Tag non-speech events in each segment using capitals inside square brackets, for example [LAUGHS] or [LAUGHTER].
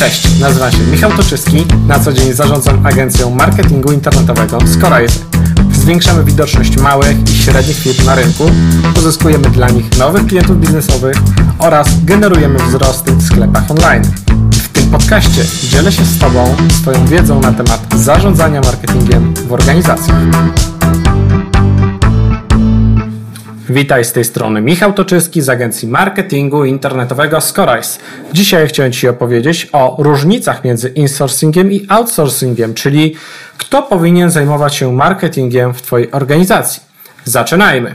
Cześć, nazywam się Michał Toczyski, na co dzień zarządzam agencją marketingu internetowego Scorise. Zwiększamy widoczność małych i średnich firm na rynku, pozyskujemy dla nich nowych klientów biznesowych oraz generujemy wzrosty w sklepach online. W tym podcaście dzielę się z Tobą swoją wiedzą na temat zarządzania marketingiem w organizacjach. Witaj z tej strony Michał Toczyski z agencji marketingu internetowego Scorice. Dzisiaj chciałem Ci opowiedzieć o różnicach między insourcingiem i outsourcingiem, czyli kto powinien zajmować się marketingiem w Twojej organizacji. Zaczynajmy!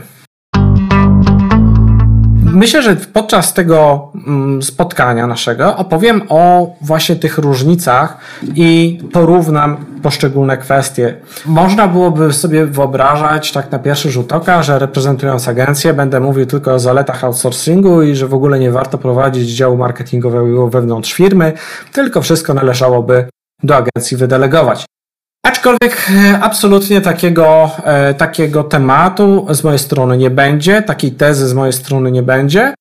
Myślę, że podczas tego mm, spotkania naszego opowiem o właśnie tych różnicach i porównam poszczególne kwestie. Można byłoby sobie wyobrażać tak na pierwszy rzut oka, że reprezentując agencję będę mówił tylko o zaletach outsourcingu i że w ogóle nie warto prowadzić działu marketingowego wewnątrz firmy, tylko wszystko należałoby do agencji wydelegować. Aczkolwiek e, absolutnie takiego, e, takiego tematu z mojej strony nie będzie, takiej tezy z mojej strony nie będzie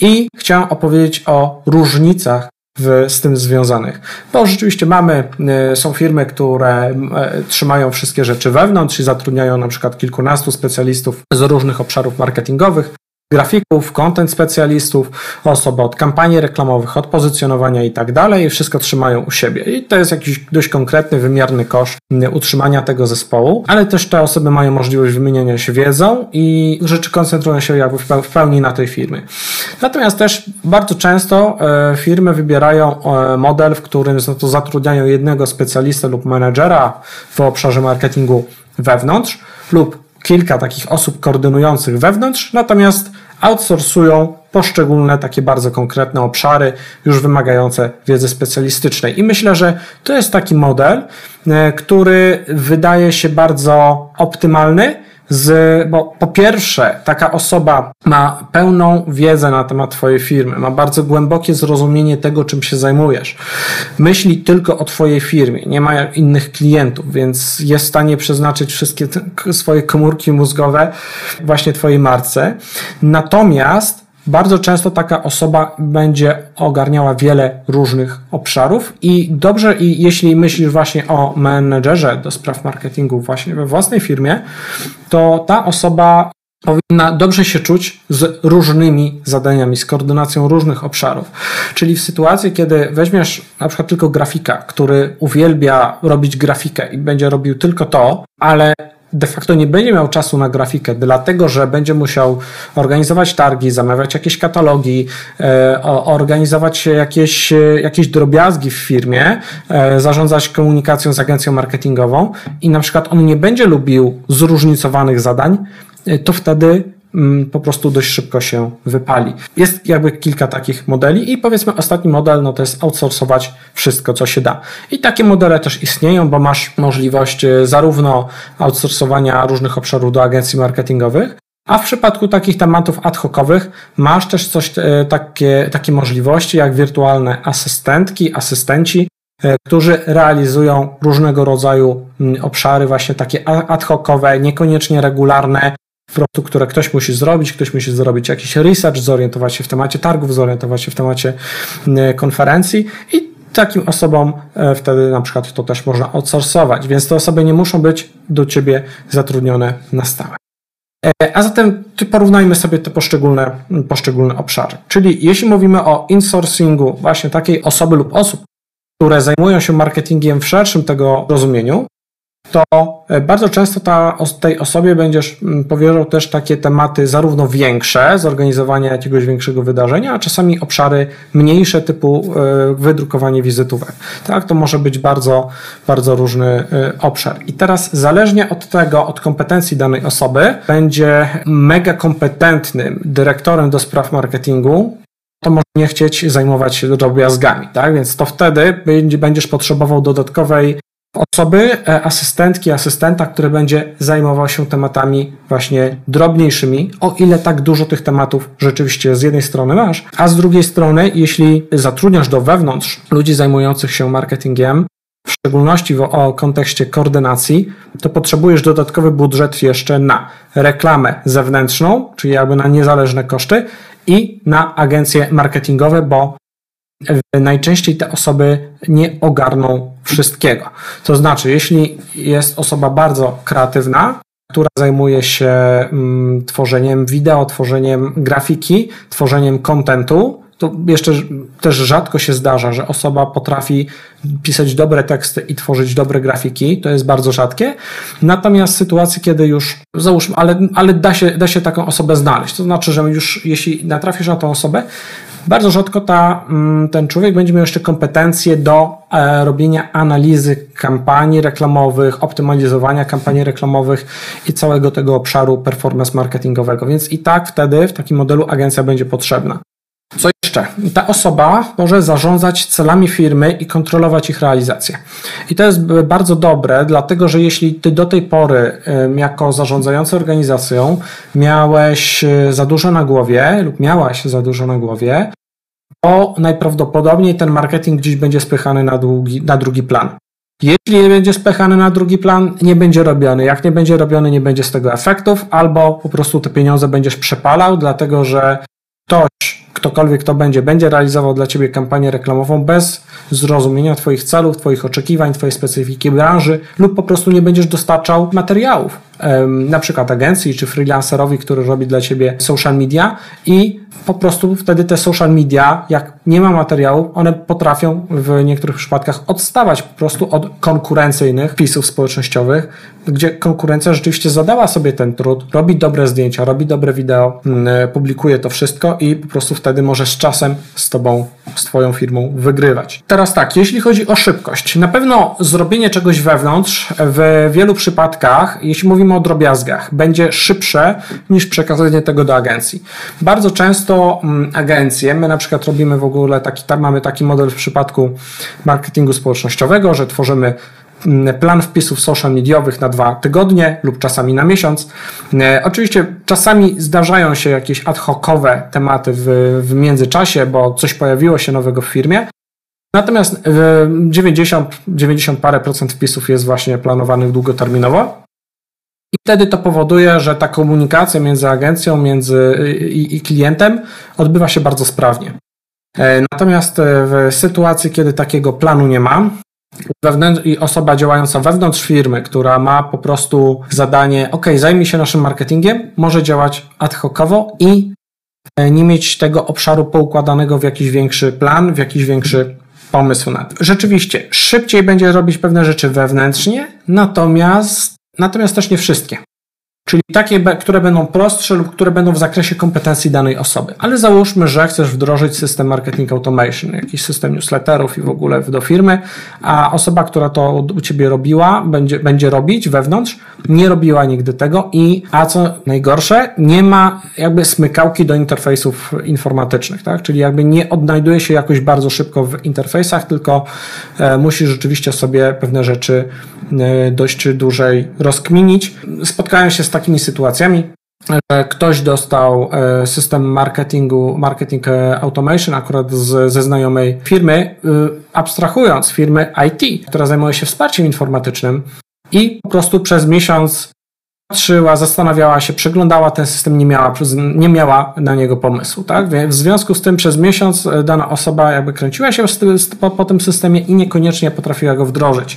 i chciałem opowiedzieć o różnicach w, z tym związanych. Bo rzeczywiście mamy, e, są firmy, które trzymają wszystkie rzeczy wewnątrz i zatrudniają na przykład kilkunastu specjalistów z różnych obszarów marketingowych, grafików, content specjalistów, osoby od kampanii reklamowych, od pozycjonowania i tak dalej, wszystko trzymają u siebie. I to jest jakiś dość konkretny, wymierny koszt utrzymania tego zespołu, ale też te osoby mają możliwość wymieniania się wiedzą i rzeczy koncentrują się jakby w pełni na tej firmy. Natomiast też bardzo często e, firmy wybierają e, model, w którym to zatrudniają jednego specjalistę lub menedżera w obszarze marketingu wewnątrz lub kilka takich osób koordynujących wewnątrz, natomiast outsourcują poszczególne takie bardzo konkretne obszary, już wymagające wiedzy specjalistycznej. I myślę, że to jest taki model, e, który wydaje się bardzo optymalny z, bo po pierwsze, taka osoba ma pełną wiedzę na temat Twojej firmy, ma bardzo głębokie zrozumienie tego, czym się zajmujesz. Myśli tylko o Twojej firmie, nie ma innych klientów, więc jest w stanie przeznaczyć wszystkie swoje komórki mózgowe właśnie Twojej marce. Natomiast bardzo często taka osoba będzie ogarniała wiele różnych obszarów i dobrze, i jeśli myślisz właśnie o menedżerze do spraw marketingu właśnie we własnej firmie, to ta osoba powinna dobrze się czuć z różnymi zadaniami, z koordynacją różnych obszarów. Czyli w sytuacji, kiedy weźmiesz na przykład tylko grafika, który uwielbia robić grafikę i będzie robił tylko to, ale de facto nie będzie miał czasu na grafikę, dlatego że będzie musiał organizować targi, zamawiać jakieś katalogi, e, organizować jakieś, jakieś drobiazgi w firmie, e, zarządzać komunikacją z agencją marketingową i na przykład on nie będzie lubił zróżnicowanych zadań, e, to wtedy Mm, po prostu dość szybko się wypali. Jest jakby kilka takich modeli i powiedzmy ostatni model no to jest outsourcować wszystko, co się da. I takie modele też istnieją, bo masz możliwość e, zarówno outsourcowania różnych obszarów do agencji marketingowych, a w przypadku takich tematów ad hocowych masz też coś, e, takie, takie możliwości jak wirtualne asystentki, asystenci, którzy realizują różnego rodzaju mm, obszary, właśnie takie ad hocowe, niekoniecznie regularne, prostu, które ktoś musi zrobić, ktoś musi zrobić jakiś research, zorientować się w temacie targów, zorientować się w temacie e, konferencji i takim osobom e, wtedy na przykład to też można outsourcować, więc te osoby nie muszą być do ciebie zatrudnione na stałe. E, a zatem porównajmy sobie te poszczególne, poszczególne obszary. Czyli jeśli mówimy o insourcingu właśnie takiej osoby lub osób, które zajmują się marketingiem w szerszym tego rozumieniu, to e, bardzo często ta, tej osobie będziesz mm, powierzał też takie tematy zarówno większe, zorganizowanie jakiegoś większego wydarzenia, a czasami obszary mniejsze typu e, wydrukowanie wizytówek. Tak, to może być bardzo, bardzo różny e, obszar. I teraz zależnie od tego, od kompetencji danej osoby, będzie mega kompetentnym dyrektorem do spraw marketingu, to może nie chcieć zajmować się drobiazgami, tak? Więc to wtedy będziesz potrzebował dodatkowej osoby, e, asystentki, asystenta, który będzie zajmował się tematami właśnie drobniejszymi, o ile tak dużo tych tematów rzeczywiście z jednej strony masz, a z drugiej strony, jeśli zatrudniasz do wewnątrz ludzi zajmujących się marketingiem, w szczególności w o kontekście koordynacji, to potrzebujesz dodatkowy budżet jeszcze na reklamę zewnętrzną, czyli jakby na niezależne koszty i na agencje marketingowe, bo najczęściej te osoby nie ogarną wszystkiego. To znaczy, jeśli jest osoba bardzo kreatywna, która zajmuje się mm, tworzeniem wideo, tworzeniem grafiki, tworzeniem kontentu, to jeszcze też rzadko się zdarza, że osoba potrafi pisać dobre teksty i tworzyć dobre grafiki, to jest bardzo rzadkie. Natomiast sytuacje, kiedy już, załóżmy, ale, ale da, się, da się taką osobę znaleźć, to znaczy, że już jeśli natrafisz na tą osobę, bardzo rzadko ta, mm, ten człowiek będzie miał jeszcze kompetencje do e, robienia analizy kampanii reklamowych, optymalizowania kampanii reklamowych i całego tego obszaru performance marketingowego. Więc i tak wtedy w takim modelu agencja będzie potrzebna. Co jeszcze? Ta osoba może zarządzać celami firmy i kontrolować ich realizację. I to jest bardzo dobre, dlatego że jeśli ty do tej pory jako zarządzający organizacją miałeś e, za dużo na głowie lub miałaś za dużo na głowie, to najprawdopodobniej ten marketing gdzieś będzie spychany na, długi, na drugi plan. Jeśli nie będzie spychany na drugi plan, nie będzie robiony. Jak nie będzie robiony, nie będzie z tego efektów, albo po prostu te pieniądze będziesz przepalał, dlatego że ktoś, ktokolwiek to będzie, będzie realizował dla Ciebie kampanię reklamową bez zrozumienia Twoich celów, Twoich oczekiwań, Twojej specyfiki branży lub po prostu nie będziesz dostarczał materiałów, na przykład agencji czy freelancerowi, który robi dla Ciebie social media i po prostu wtedy te social media, jak nie ma materiału, one potrafią w niektórych przypadkach odstawać po prostu od konkurencyjnych wpisów społecznościowych, gdzie konkurencja rzeczywiście zadała sobie ten trud, robi dobre zdjęcia, robi dobre wideo, mm, publikuje to wszystko i po prostu wtedy może z czasem z Tobą, z Twoją firmą wygrywać. Teraz tak, jeśli chodzi o szybkość, na pewno zrobienie czegoś wewnątrz w wielu przypadkach, jeśli mówimy o drobiazgach, będzie szybsze niż przekazanie tego do agencji. Bardzo często mm, agencje, my na przykład robimy w ogóle taki, mamy taki model w przypadku marketingu społecznościowego, że tworzymy mm, plan wpisów social mediowych na dwa tygodnie lub czasami na miesiąc. E, oczywiście czasami zdarzają się jakieś ad hocowe tematy w, w międzyczasie, bo coś pojawiło się nowego w firmie. Natomiast 90, 90 parę procent wpisów jest właśnie planowanych długoterminowo. I wtedy to powoduje, że ta komunikacja między agencją między, i, i klientem odbywa się bardzo sprawnie. E, natomiast e, w sytuacji, kiedy takiego planu nie ma, i osoba działająca wewnątrz firmy, która ma po prostu zadanie, OK, zajmij się naszym marketingiem, może działać ad hocowo i e, nie mieć tego obszaru poukładanego w jakiś większy plan, w jakiś większy pomysł na to. Rzeczywiście, szybciej będzie robić pewne rzeczy wewnętrznie, natomiast Natomiast też nie wszystkie. Czyli takie, które będą prostsze lub które będą w zakresie kompetencji danej osoby. Ale załóżmy, że chcesz wdrożyć system marketing automation, jakiś system newsletterów i w ogóle do firmy, a osoba, która to u ciebie robiła, będzie, będzie robić wewnątrz, nie robiła nigdy tego i, a co najgorsze, nie ma jakby smykałki do interfejsów informatycznych, tak? Czyli jakby nie odnajduje się jakoś bardzo szybko w interfejsach, tylko e, rzeczywiście sobie pewne rzeczy e, dość dłużej rozkminić. Spotkałem się z takimi sytuacjami, że ktoś dostał e, system marketingu, marketing e, automation akurat z, ze znajomej firmy, e, abstrahując firmy IT, która zajmuje się wsparciem informatycznym i po prostu przez miesiąc patrzyła, zastanawiała się, przeglądała ten system, nie miała, nie miała na niego pomysłu. Tak? W związku z tym przez miesiąc dana osoba jakby kręciła się po, po tym systemie i niekoniecznie potrafiła go wdrożyć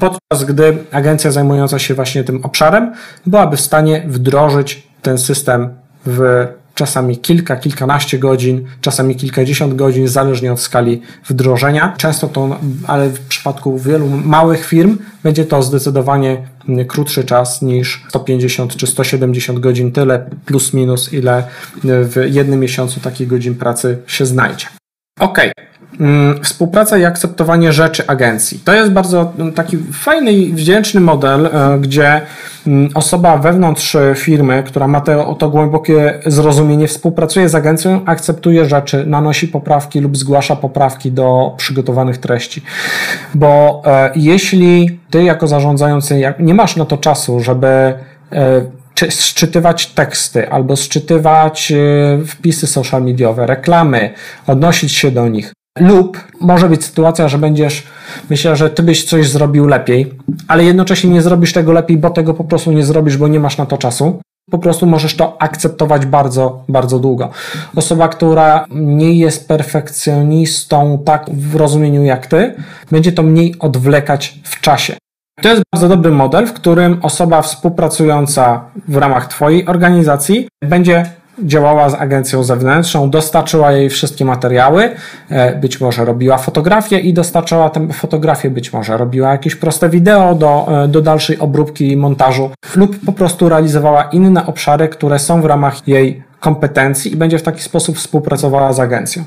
podczas gdy agencja zajmująca się właśnie tym obszarem byłaby w stanie wdrożyć ten system w czasami kilka, kilkanaście godzin, czasami kilkadziesiąt godzin, zależnie od skali wdrożenia. Często to, ale w przypadku wielu małych firm będzie to zdecydowanie krótszy czas niż 150 czy 170 godzin, tyle plus minus, ile w jednym miesiącu takich godzin pracy się znajdzie. Ok, współpraca i akceptowanie rzeczy agencji. To jest bardzo mm, taki fajny i wdzięczny model, e, gdzie mm, osoba wewnątrz firmy, która ma to, to głębokie zrozumienie, współpracuje z agencją, akceptuje rzeczy, nanosi poprawki lub zgłasza poprawki do przygotowanych treści. Bo e, jeśli ty jako zarządzający nie masz na to czasu, żeby e, czy sczytywać teksty albo sczytywać wpisy social mediowe, reklamy, odnosić się do nich, lub może być sytuacja, że będziesz, myślę, że ty byś coś zrobił lepiej, ale jednocześnie nie zrobisz tego lepiej, bo tego po prostu nie zrobisz, bo nie masz na to czasu. po prostu możesz to akceptować bardzo, bardzo długo. Osoba, która nie jest perfekcjonistą tak w rozumieniu jak ty, będzie to mniej odwlekać w czasie. To jest bardzo dobry model, w którym osoba współpracująca w ramach Twojej organizacji będzie działała z agencją zewnętrzną, dostarczyła jej wszystkie materiały, e, być może robiła fotografię i dostarczała tę fotografię, być może robiła jakieś proste wideo do, e, do dalszej obróbki i montażu, lub po prostu realizowała inne obszary, które są w ramach jej kompetencji i będzie w taki sposób współpracowała z agencją.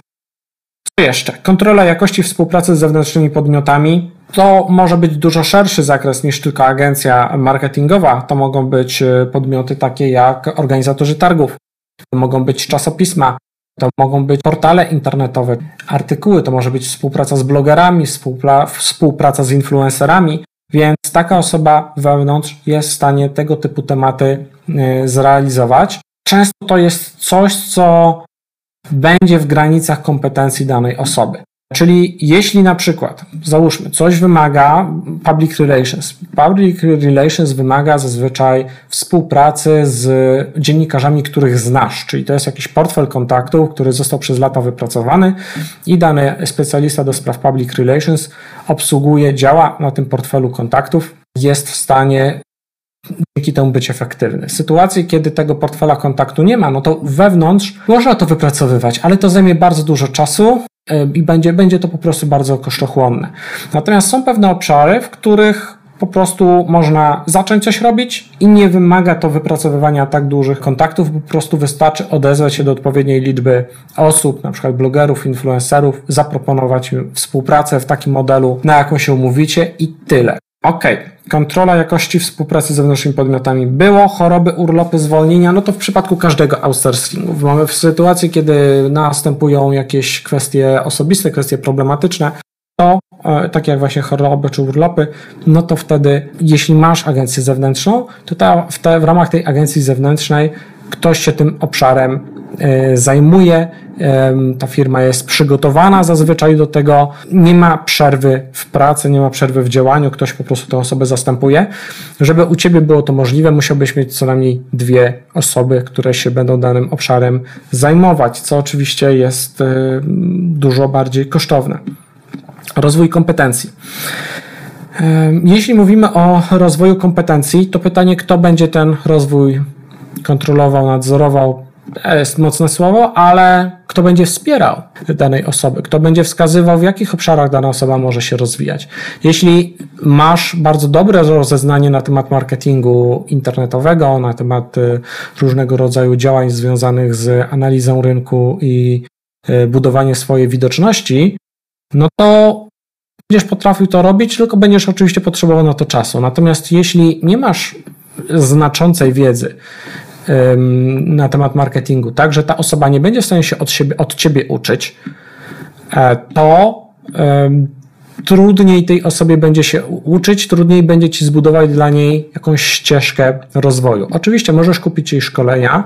Co jeszcze? Kontrola jakości współpracy z zewnętrznymi podmiotami. To może być dużo szerszy zakres niż tylko agencja marketingowa. To mogą być e, podmioty takie jak organizatorzy targów, to mogą być czasopisma, to mogą być portale internetowe, artykuły, to może być współpraca z blogerami, współpraca z influencerami, więc taka osoba wewnątrz jest w stanie tego typu tematy y, zrealizować. Często to jest coś, co będzie w granicach kompetencji danej osoby. Czyli jeśli na przykład, załóżmy, coś wymaga public relations. Public relations wymaga zazwyczaj współpracy z dziennikarzami, których znasz, czyli to jest jakiś portfel kontaktów, który został przez lata wypracowany i dany specjalista do spraw public relations obsługuje, działa na tym portfelu kontaktów, jest w stanie dzięki temu być efektywny. W sytuacji, kiedy tego portfela kontaktu nie ma, no to wewnątrz można to wypracowywać, ale to zajmie bardzo dużo czasu, i będzie, będzie to po prostu bardzo kosztochłonne. Natomiast są pewne obszary, w których po prostu można zacząć coś robić i nie wymaga to wypracowywania tak dużych kontaktów, po prostu wystarczy odezwać się do odpowiedniej liczby osób, na przykład blogerów, influencerów, zaproponować współpracę w takim modelu, na jaką się umówicie i tyle. Ok, kontrola jakości współpracy z zewnętrznymi podmiotami. Było choroby, urlopy, zwolnienia, no to w przypadku każdego outsourcingu. Mamy w sytuacji, kiedy następują jakieś kwestie osobiste, kwestie problematyczne, to tak jak właśnie choroby czy urlopy, no to wtedy, jeśli masz agencję zewnętrzną, to ta, w, te, w ramach tej agencji zewnętrznej ktoś się tym obszarem zajmuje, ta firma jest przygotowana zazwyczaj do tego, nie ma przerwy w pracy, nie ma przerwy w działaniu, ktoś po prostu tę osobę zastępuje. Żeby u Ciebie było to możliwe, musiałbyś mieć co najmniej dwie osoby, które się będą danym obszarem zajmować, co oczywiście jest dużo bardziej kosztowne. Rozwój kompetencji. Jeśli mówimy o rozwoju kompetencji, to pytanie, kto będzie ten rozwój kontrolował, nadzorował, jest mocne słowo, ale kto będzie wspierał danej osoby, kto będzie wskazywał, w jakich obszarach dana osoba może się rozwijać. Jeśli masz bardzo dobre rozeznanie na temat marketingu internetowego, na temat y, różnego rodzaju działań związanych z analizą rynku i y, budowanie swojej widoczności, no to będziesz potrafił to robić, tylko będziesz oczywiście potrzebował na to czasu. Natomiast jeśli nie masz znaczącej wiedzy na temat marketingu, tak, że ta osoba nie będzie w stanie się od, siebie, od ciebie uczyć, e, to trudniej tej osobie będzie się uczyć, trudniej będzie ci zbudować dla niej jakąś ścieżkę rozwoju. Oczywiście możesz kupić jej szkolenia,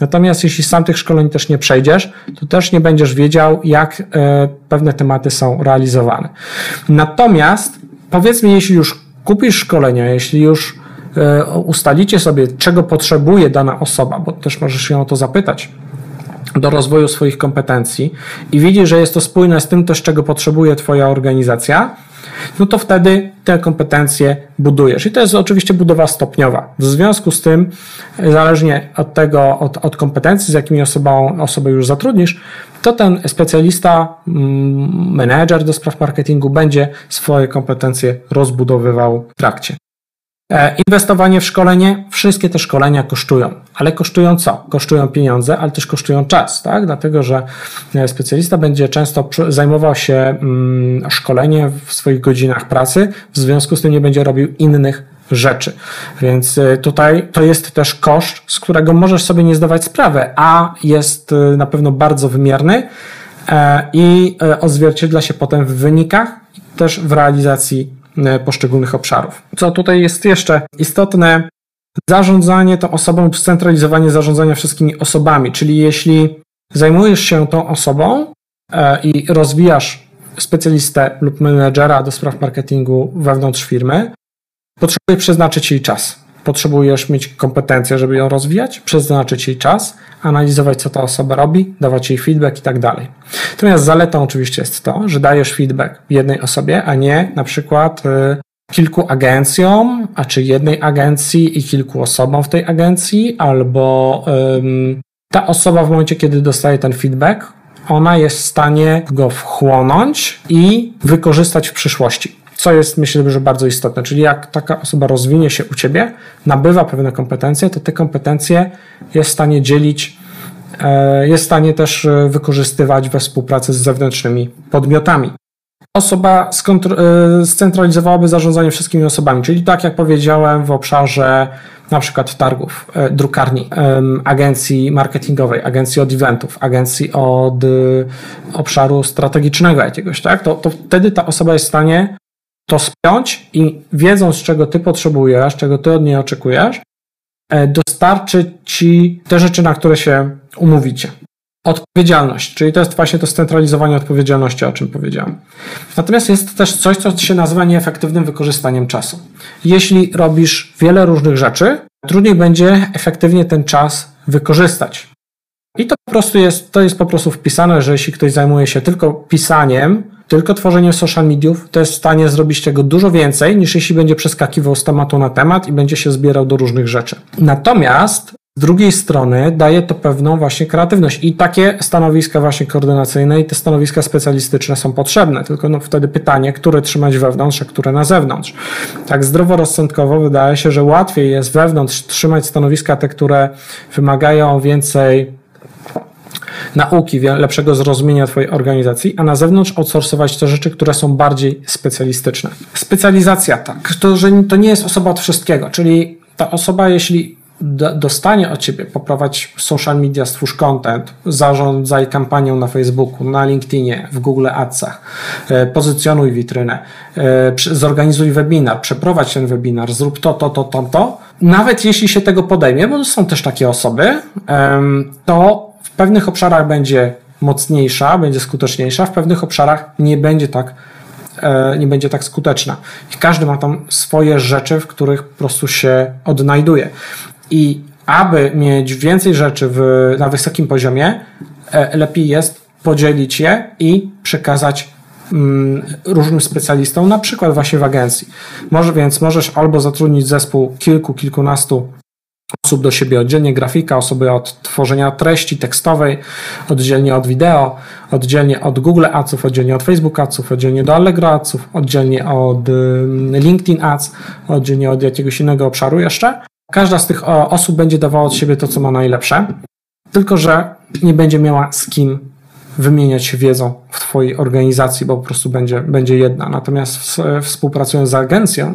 natomiast jeśli sam tych szkoleń też nie przejdziesz, to też nie będziesz wiedział, jak e, pewne tematy są realizowane. Natomiast powiedzmy, jeśli już kupisz szkolenia, jeśli już ustalicie sobie, czego potrzebuje dana osoba, bo też możesz ją o to zapytać do rozwoju swoich kompetencji i widzi, że jest to spójne z tym też, czego potrzebuje Twoja organizacja, no to wtedy te kompetencje budujesz. I to jest oczywiście budowa stopniowa. W związku z tym, zależnie od tego, od, od kompetencji, z jakimi osobą, osobę już zatrudnisz, to ten specjalista, mm, menedżer do spraw marketingu będzie swoje kompetencje rozbudowywał w trakcie. E, inwestowanie w szkolenie, wszystkie te szkolenia kosztują, ale kosztują co? Kosztują pieniądze, ale też kosztują czas, tak? Dlatego, że e, specjalista będzie często zajmował się mm, szkoleniem w swoich godzinach pracy, w związku z tym nie będzie robił innych rzeczy. Więc e, tutaj to jest też koszt, z którego możesz sobie nie zdawać sprawy, a jest na pewno bardzo wymierny i odzwierciedla się potem w wynikach, też w realizacji poszczególnych obszarów. Co tutaj jest jeszcze istotne, zarządzanie tą osobą scentralizowanie zarządzania wszystkimi osobami, czyli jeśli zajmujesz się tą osobą e, i rozwijasz specjalistę lub menedżera do spraw marketingu wewnątrz firmy, potrzebujesz przeznaczyć jej czas. Potrzebujesz mieć kompetencje, żeby ją rozwijać, przeznaczyć jej czas, analizować, co ta osoba robi, dawać jej feedback i tak dalej. Natomiast zaletą oczywiście jest to, że dajesz feedback jednej osobie, a nie na przykład y, kilku agencjom, a czy jednej agencji i kilku osobom w tej agencji, albo ta osoba w momencie, kiedy dostaje ten feedback, ona jest w stanie go wchłonąć i wykorzystać w przyszłości. Co jest, myślę, że bardzo istotne. Czyli jak taka osoba rozwinie się u ciebie, nabywa pewne kompetencje, to te kompetencje jest w stanie dzielić, e, jest w stanie też e, wykorzystywać we współpracy z zewnętrznymi podmiotami osoba e, scentralizowałaby zarządzanie wszystkimi osobami, czyli tak jak powiedziałem w obszarze na przykład targów, drukarni, agencji marketingowej, agencji od eventów, agencji od obszaru strategicznego jakiegoś, tak? To, to wtedy ta osoba jest w stanie to spiąć i wiedząc, czego ty potrzebujesz, czego ty od niej oczekujesz, dostarczyć ci te rzeczy, na które się umówicie. Odpowiedzialność, czyli to jest właśnie to scentralizowanie odpowiedzialności, o czym powiedziałem. Natomiast jest też coś, co się nazywa nieefektywnym wykorzystaniem czasu. Jeśli robisz wiele różnych rzeczy, trudniej będzie efektywnie ten czas wykorzystać. I to po prostu jest, to jest po prostu wpisane, że jeśli ktoś zajmuje się tylko pisaniem, tylko tworzeniem social mediów, to jest w stanie zrobić tego dużo więcej, niż jeśli będzie przeskakiwał z tematu na temat i będzie się zbierał do różnych rzeczy. Natomiast z drugiej strony daje to pewną właśnie kreatywność i takie stanowiska właśnie koordynacyjne i te stanowiska specjalistyczne są potrzebne, tylko no wtedy pytanie, które trzymać wewnątrz, a które na zewnątrz. Tak zdroworozsądkowo wydaje się, że łatwiej jest wewnątrz trzymać stanowiska te, które wymagają więcej nauki, lepszego zrozumienia Twojej organizacji, a na zewnątrz outsourcować te rzeczy, które są bardziej specjalistyczne. Specjalizacja, tak. To, że to nie jest osoba od wszystkiego, czyli ta osoba, jeśli dostanie od ciebie, poprowadź social media, stwórz content, zarządzaj kampanią na Facebooku, na LinkedInie, w Google Adsach, e, pozycjonuj witrynę, e, zorganizuj webinar, przeprowadź ten webinar, zrób to, to, to, to, to. Nawet jeśli się tego podejmie, bo są też takie osoby, to pewnych obszarach będzie mocniejsza, będzie skuteczniejsza, w pewnych obszarach nie będzie tak e, nie będzie tak skuteczna. I każdy ma tam swoje rzeczy, w których po prostu się odnajduje. I aby mieć więcej rzeczy w, na wysokim poziomie, e, lepiej jest podzielić je i przekazać mm, różnym specjalistom, na przykład właśnie w agencji. Może więc możesz albo zatrudnić zespół kilku, kilkunastu osób do siebie oddzielnie, grafika, osoby od tworzenia treści tekstowej, oddzielnie od wideo, oddzielnie od Google Adsów, oddzielnie od Facebook Adsów, oddzielnie do Allegro Adsów, oddzielnie od LinkedIn Ads, oddzielnie od jakiegoś innego obszaru jeszcze Każda z tych osób będzie dawała od siebie to, co ma najlepsze, tylko że nie będzie miała z kim wymieniać się wiedzą w Twojej organizacji, bo po prostu będzie, będzie jedna. Natomiast współpracując z agencją,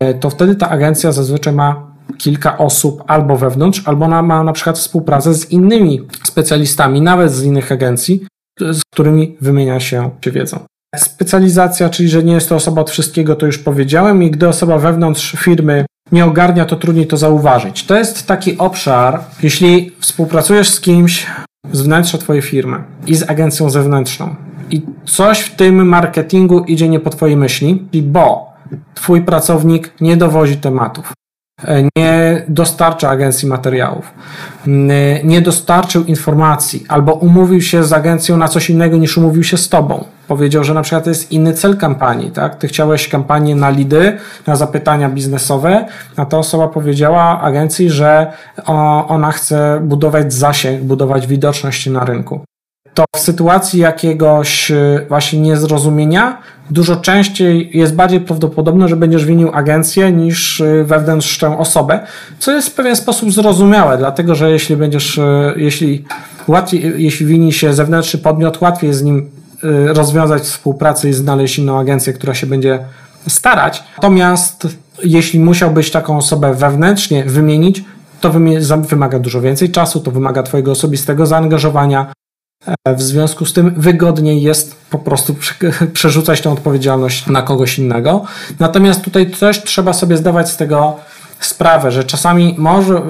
e, to wtedy ta agencja zazwyczaj ma kilka osób albo wewnątrz, albo ona ma na przykład współpracę z innymi specjalistami, nawet z innych agencji, z którymi wymienia się wiedzą. Specjalizacja, czyli że nie jest to osoba od wszystkiego, to już powiedziałem, i gdy osoba wewnątrz firmy nie ogarnia, to trudniej to zauważyć. To jest taki obszar, jeśli współpracujesz z kimś z wnętrza Twojej firmy i z agencją zewnętrzną i coś w tym marketingu idzie nie po Twojej myśli, bo Twój pracownik nie dowozi tematów, nie dostarcza agencji materiałów, nie dostarczył informacji albo umówił się z agencją na coś innego niż umówił się z tobą. Powiedział, że na przykład to jest inny cel kampanii, tak? Ty chciałeś kampanię na lidy, na zapytania biznesowe, a ta osoba powiedziała agencji, że ona chce budować zasięg, budować widoczność na rynku to w sytuacji jakiegoś y, właśnie niezrozumienia dużo częściej jest bardziej prawdopodobne, że będziesz winił agencję niż y, wewnętrzną osobę, co jest w pewien sposób zrozumiałe, dlatego że jeśli będziesz, y, jeśli łatwiej, jeśli wini się zewnętrzny podmiot, łatwiej z nim rozwiązać współpracę i znaleźć inną agencję, która się będzie starać. Natomiast jeśli musiałbyś taką osobę wewnętrznie wymienić, to wymaga dużo więcej czasu, to wymaga Twojego osobistego zaangażowania, w związku z tym wygodniej jest po prostu [LAUGHS] przerzucać tę odpowiedzialność na kogoś innego. Natomiast tutaj też trzeba sobie zdawać z tego sprawę, że czasami może,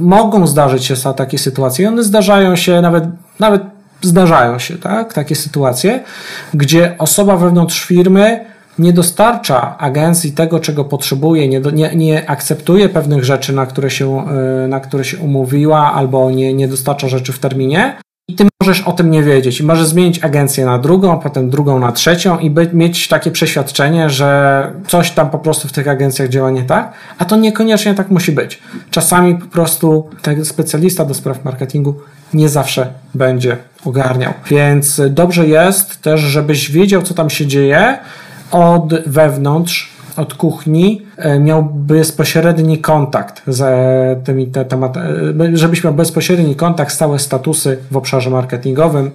mogą zdarzyć się takie sytuacje. One zdarzają się nawet, nawet zdarzają się, tak? Takie sytuacje, gdzie osoba wewnątrz firmy nie dostarcza agencji tego, czego potrzebuje, nie, nie, nie akceptuje pewnych rzeczy, na które, się, y, na które się umówiła, albo nie, nie dostarcza rzeczy w terminie, i ty możesz o tym nie wiedzieć. Możesz zmienić agencję na drugą, potem drugą na trzecią i mieć takie przeświadczenie, że coś tam po prostu w tych agencjach działa nie tak, a to niekoniecznie tak musi być. Czasami po prostu ten specjalista do spraw marketingu nie zawsze będzie ogarniał. Więc dobrze jest też, żebyś wiedział, co tam się dzieje od wewnątrz, od kuchni e, miał bezpośredni kontakt z tymi te, temat, e, żebyś miał bezpośredni kontakt, stałe statusy w obszarze marketingowym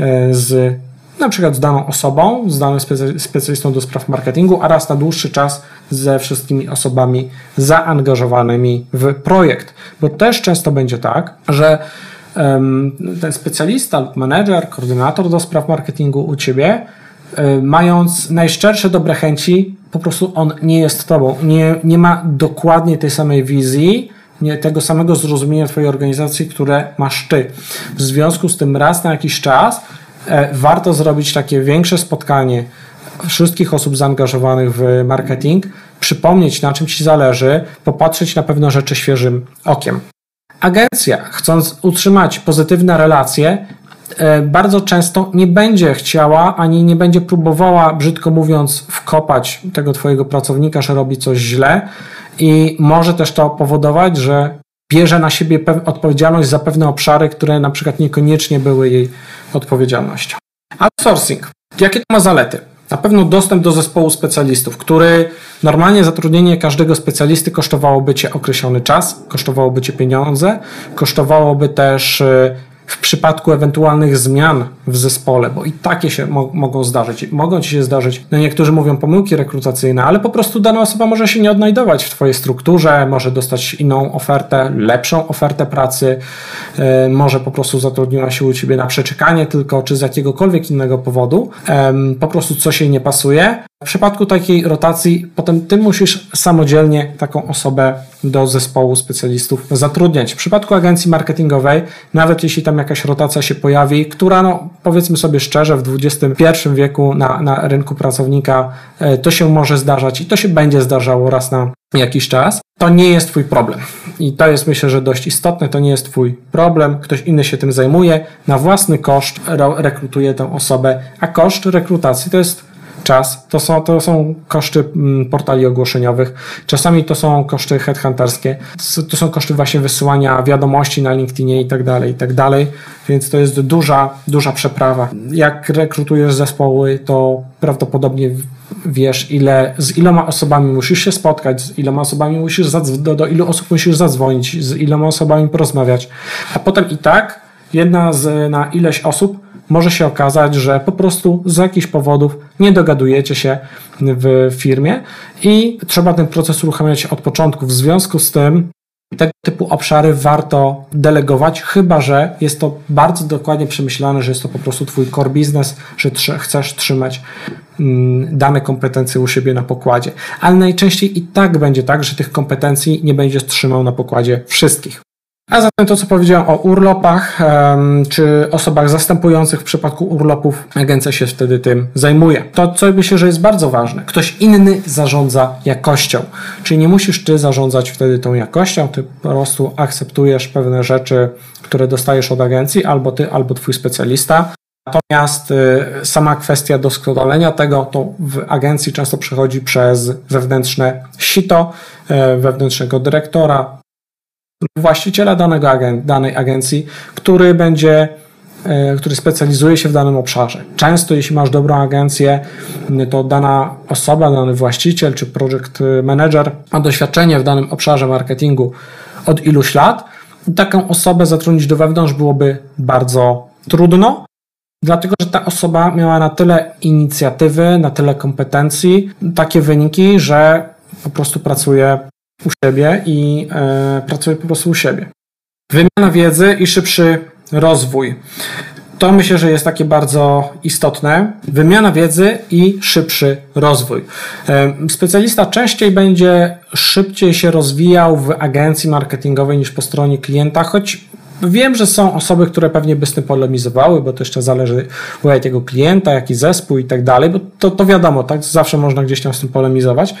e, z na przykład z daną osobą, z danym specjalistą do spraw marketingu, a raz na dłuższy czas ze wszystkimi osobami zaangażowanymi w projekt. Bo też często będzie tak, że ten specjalista lub menedżer, koordynator do spraw marketingu u ciebie, e, mając najszczersze dobre chęci, po prostu on nie jest tobą. Nie, nie ma dokładnie tej samej wizji, nie tego samego zrozumienia Twojej organizacji, które masz Ty. W związku z tym raz na jakiś czas e, warto zrobić takie większe spotkanie wszystkich osób zaangażowanych w marketing, przypomnieć na czym Ci zależy, popatrzeć na pewne rzeczy świeżym okiem. Agencja, chcąc utrzymać pozytywne relacje, bardzo często nie będzie chciała ani nie będzie próbowała, brzydko mówiąc, wkopać tego Twojego pracownika, że robi coś źle i może też to powodować, że bierze na siebie odpowiedzialność za pewne obszary, które na przykład niekoniecznie były jej odpowiedzialnością. Outsourcing. Jakie to ma zalety? Na pewno dostęp do zespołu specjalistów, który normalnie zatrudnienie każdego specjalisty kosztowałoby Cię określony czas, kosztowałoby Cię pieniądze, kosztowałoby też y, w przypadku ewentualnych zmian w zespole, bo i takie się mo mogą zdarzyć. Mogą ci się zdarzyć, no niektórzy mówią pomyłki rekrutacyjne, ale po prostu dana osoba może się nie odnajdować w twojej strukturze, może dostać inną ofertę, lepszą ofertę pracy, yy, może po prostu zatrudniła się u ciebie na przeczekanie tylko, czy z jakiegokolwiek innego powodu, yy, po prostu coś jej nie pasuje. W przypadku takiej rotacji, potem ty musisz samodzielnie taką osobę do zespołu specjalistów zatrudniać. W przypadku agencji marketingowej, nawet jeśli tam jakaś rotacja się pojawi, która, no, powiedzmy sobie szczerze, w XXI wieku na, na rynku pracownika e, to się może zdarzać i to się będzie zdarzało raz na jakiś czas, to nie jest Twój problem. I to jest myślę, że dość istotne, to nie jest Twój problem, ktoś inny się tym zajmuje, na własny koszt rekrutuje tę osobę, a koszt rekrutacji to jest czas, to są, to są koszty mm, portali ogłoszeniowych, czasami to są koszty headhunterskie, to są koszty właśnie wysyłania wiadomości na LinkedInie i tak dalej, i tak dalej, więc to jest duża, duża przeprawa. Jak rekrutujesz zespoły, to prawdopodobnie wiesz, ile, z iloma osobami musisz się spotkać, z iloma osobami musisz, do, do ilu osób musisz zadzwonić, z iloma osobami porozmawiać, a potem i tak jedna z, na ileś osób może się okazać, że po prostu z jakichś powodów nie dogadujecie się w firmie i trzeba ten proces uruchamiać od początku. W związku z tym tego typu obszary warto delegować, chyba że jest to bardzo dokładnie przemyślane, że jest to po prostu Twój core business, że tr chcesz trzymać mm, dane kompetencje u siebie na pokładzie. Ale najczęściej i tak będzie tak, że tych kompetencji nie będziesz trzymał na pokładzie wszystkich. A zatem to, co powiedziałem o urlopach, czy osobach zastępujących w przypadku urlopów, agencja się wtedy tym zajmuje. To, co myślę, że jest bardzo ważne, ktoś inny zarządza jakością. Czyli nie musisz ty zarządzać wtedy tą jakością, ty po prostu akceptujesz pewne rzeczy, które dostajesz od agencji, albo ty, albo twój specjalista. Natomiast y, sama kwestia doskonalenia tego, to w agencji często przechodzi przez wewnętrzne sito, y, wewnętrznego dyrektora, właściciela danego danej agencji, który będzie e, który specjalizuje się w danym obszarze. Często, jeśli masz dobrą agencję, to dana osoba, dany właściciel czy project manager ma doświadczenie w danym obszarze marketingu od iluś lat. Taką osobę zatrudnić do wewnątrz byłoby bardzo trudno, dlatego że ta osoba miała na tyle inicjatywy, na tyle kompetencji, takie wyniki, że po prostu pracuje u siebie i e, pracuje po prostu u siebie. Wymiana wiedzy i szybszy rozwój. To myślę, że jest takie bardzo istotne. Wymiana wiedzy i szybszy rozwój. E, specjalista częściej będzie szybciej się rozwijał w agencji marketingowej niż po stronie klienta, choć Wiem, że są osoby, które pewnie by z tym polemizowały, bo to jeszcze zależy u jakiego klienta, jaki zespół i tak dalej, bo to, to wiadomo, tak? Zawsze można gdzieś tam z tym polemizować.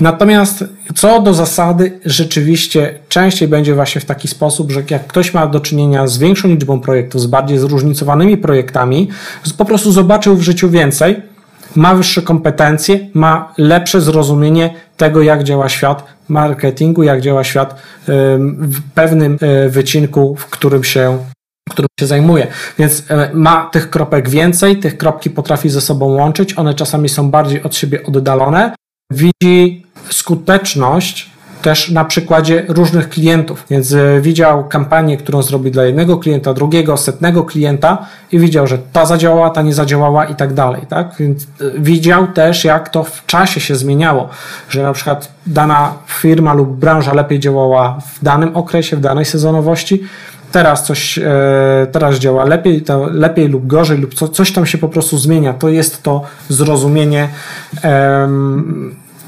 Natomiast co do zasady, rzeczywiście częściej będzie właśnie w taki sposób, że jak ktoś ma do czynienia z większą liczbą projektów, z bardziej zróżnicowanymi projektami, po prostu zobaczył w życiu więcej, ma wyższe kompetencje, ma lepsze zrozumienie tego, jak działa świat marketingu, jak działa świat w pewnym e, wycinku, w którym się którym się zajmuje. Więc e, ma tych kropek więcej, tych kropki potrafi ze sobą łączyć, one czasami są bardziej od siebie oddalone. Widzi skuteczność też na przykładzie różnych klientów. Więc e, widział kampanię, którą zrobił dla jednego klienta, drugiego, setnego klienta i widział, że ta zadziałała, ta nie zadziałała i tak dalej. Tak? Więc e, widział też, jak to w czasie się zmieniało, że na przykład dana firma lub branża lepiej działała w danym okresie, w danej sezonowości, teraz coś e, teraz działa lepiej, to lepiej lub gorzej, lub co, coś tam się po prostu zmienia. To jest to zrozumienie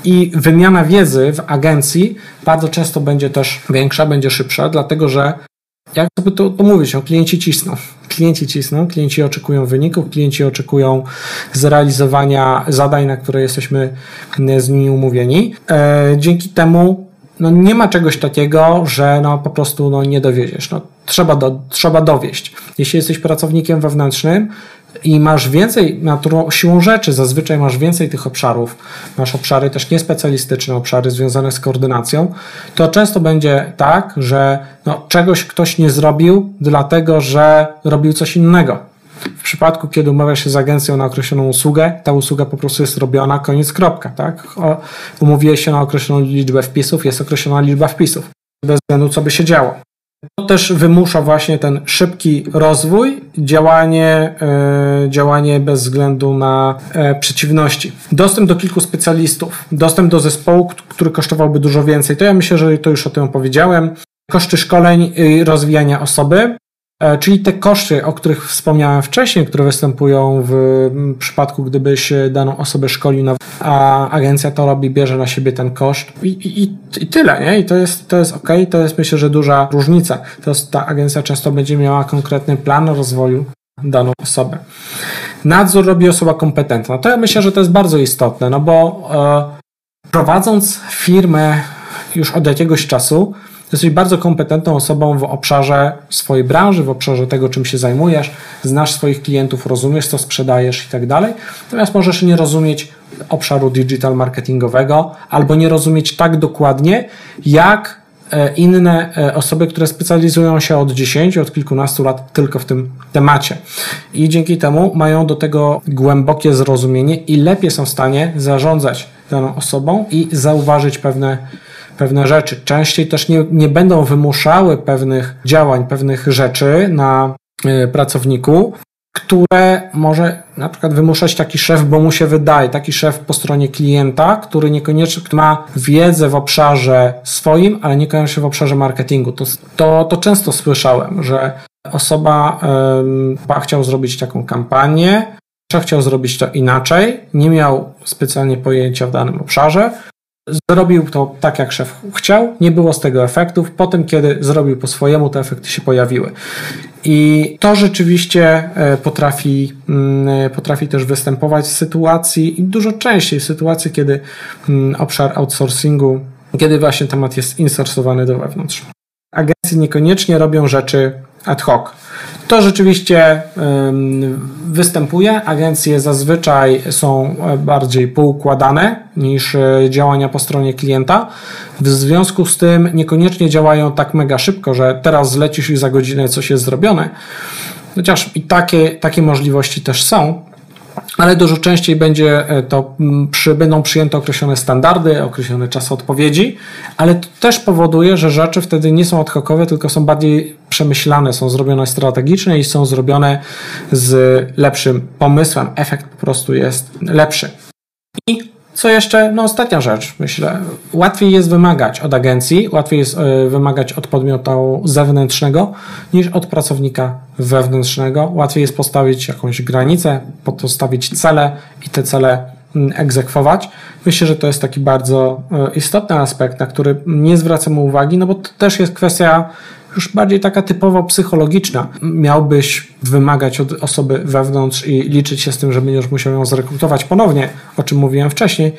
i wymiana wiedzy w agencji bardzo często będzie też większa, będzie szybsza, dlatego że jak to, to, to mówić, no, klienci cisną. Klienci cisną, klienci oczekują wyników, klienci oczekują zrealizowania zadań, na które jesteśmy z nimi umówieni. E, dzięki temu no, nie ma czegoś takiego, że no, po prostu no, nie dowieziesz. No, trzeba, do, trzeba dowieść. Jeśli jesteś pracownikiem wewnętrznym, i masz więcej, naturą, siłą rzeczy, zazwyczaj masz więcej tych obszarów, masz obszary też niespecjalistyczne, obszary związane z koordynacją, to często będzie tak, że no, czegoś ktoś nie zrobił, dlatego że robił coś innego. W przypadku, kiedy umawiasz się z agencją na określoną usługę, ta usługa po prostu jest robiona, koniec, kropka. Tak? Umówiłeś się na określoną liczbę wpisów, jest określona liczba wpisów. Bez względu, co by się działo. To też wymusza właśnie ten szybki rozwój, działanie, e, działanie bez względu na e, przeciwności. Dostęp do kilku specjalistów, dostęp do zespołu, który kosztowałby dużo więcej. To ja myślę, że to już o tym opowiedziałem. Koszty szkoleń i rozwijania osoby, czyli te koszty, o których wspomniałem wcześniej, które występują w przypadku, gdybyś daną osobę szkolił, a agencja to robi, bierze na siebie ten koszt i, i, i tyle, nie? I to jest, to jest ok, to jest myślę, że duża różnica. To jest, ta agencja często będzie miała konkretny plan rozwoju daną osobę. Nadzór robi osoba kompetentna. To ja myślę, że to jest bardzo istotne, no bo e, prowadząc firmę już od jakiegoś czasu, Jesteś bardzo kompetentną osobą w obszarze swojej branży, w obszarze tego, czym się zajmujesz, znasz swoich klientów, rozumiesz, co sprzedajesz i tak dalej. Natomiast możesz nie rozumieć obszaru digital marketingowego albo nie rozumieć tak dokładnie, jak e, inne e, osoby, które specjalizują się od 10, od kilkunastu lat tylko w tym temacie. I dzięki temu mają do tego głębokie zrozumienie i lepiej są w stanie zarządzać daną osobą i zauważyć pewne pewne rzeczy. Częściej też nie, nie będą wymuszały pewnych działań, pewnych rzeczy na y, pracowniku, które może na przykład wymuszać taki szef, bo mu się wydaje, taki szef po stronie klienta, który niekoniecznie ma wiedzę w obszarze swoim, ale niekoniecznie w obszarze marketingu. To, to, to często słyszałem, że osoba um, chciał zrobić taką kampanię, chciał zrobić to inaczej, nie miał specjalnie pojęcia w danym obszarze, Zrobił to tak, jak szef chciał, nie było z tego efektów. Potem, kiedy zrobił po swojemu, te efekty się pojawiły. I to rzeczywiście e, potrafi, mm, e, potrafi też występować w sytuacji, i dużo częściej w sytuacji, kiedy mm, obszar outsourcingu, kiedy właśnie temat jest insorsowany do wewnątrz. Agencje niekoniecznie robią rzeczy ad hoc. To rzeczywiście występuje. Agencje zazwyczaj są bardziej poukładane niż e, działania po stronie klienta. W związku z tym niekoniecznie działają tak mega szybko, że teraz zlecisz i za godzinę coś jest zrobione. Chociaż i takie, takie możliwości też są, ale dużo częściej będzie e, to, przy, będą przyjęte określone standardy, określone czasy odpowiedzi, ale to też powoduje, że rzeczy wtedy nie są odchokowe, tylko są bardziej przemyślane, są zrobione strategicznie i są zrobione z lepszym pomysłem. Efekt po prostu jest lepszy. I co jeszcze? No ostatnia rzecz, myślę. Łatwiej jest wymagać od agencji, łatwiej jest e, wymagać od podmiotu zewnętrznego niż od pracownika wewnętrznego. Łatwiej jest postawić jakąś granicę, postawić cele i te cele mm, egzekwować. Myślę, że to jest taki bardzo e, istotny aspekt, na który nie zwracamy uwagi, no bo to też jest kwestia już bardziej taka typowo psychologiczna, miałbyś wymagać od osoby wewnątrz i liczyć się z tym, że będziesz musiał ją zrekrutować ponownie, o czym mówiłem wcześniej,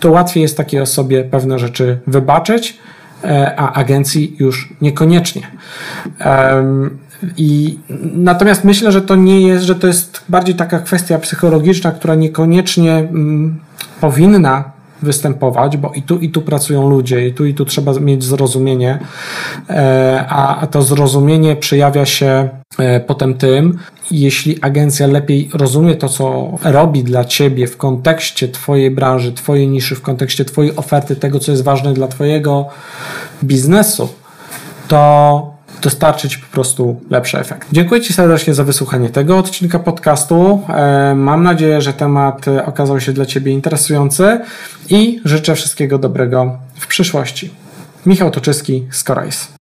to łatwiej jest takiej osobie pewne rzeczy wybaczyć, e, a agencji już niekoniecznie. I natomiast myślę, że to nie jest, że to jest bardziej taka kwestia psychologiczna, która niekoniecznie mm, powinna występować, bo i tu, i tu pracują ludzie, i tu, i tu trzeba mieć zrozumienie, e, a, to zrozumienie przejawia się e, potem tym, jeśli agencja lepiej rozumie to, co robi dla ciebie w kontekście twojej branży, twojej niszy, w kontekście twojej oferty, tego, co jest ważne dla twojego biznesu, to dostarczyć po prostu lepszy efekt. Dziękuję Ci serdecznie za wysłuchanie tego odcinka podcastu. E, mam nadzieję, że temat okazał się dla Ciebie interesujący i życzę wszystkiego dobrego w przyszłości. Michał Toczyski z Corais.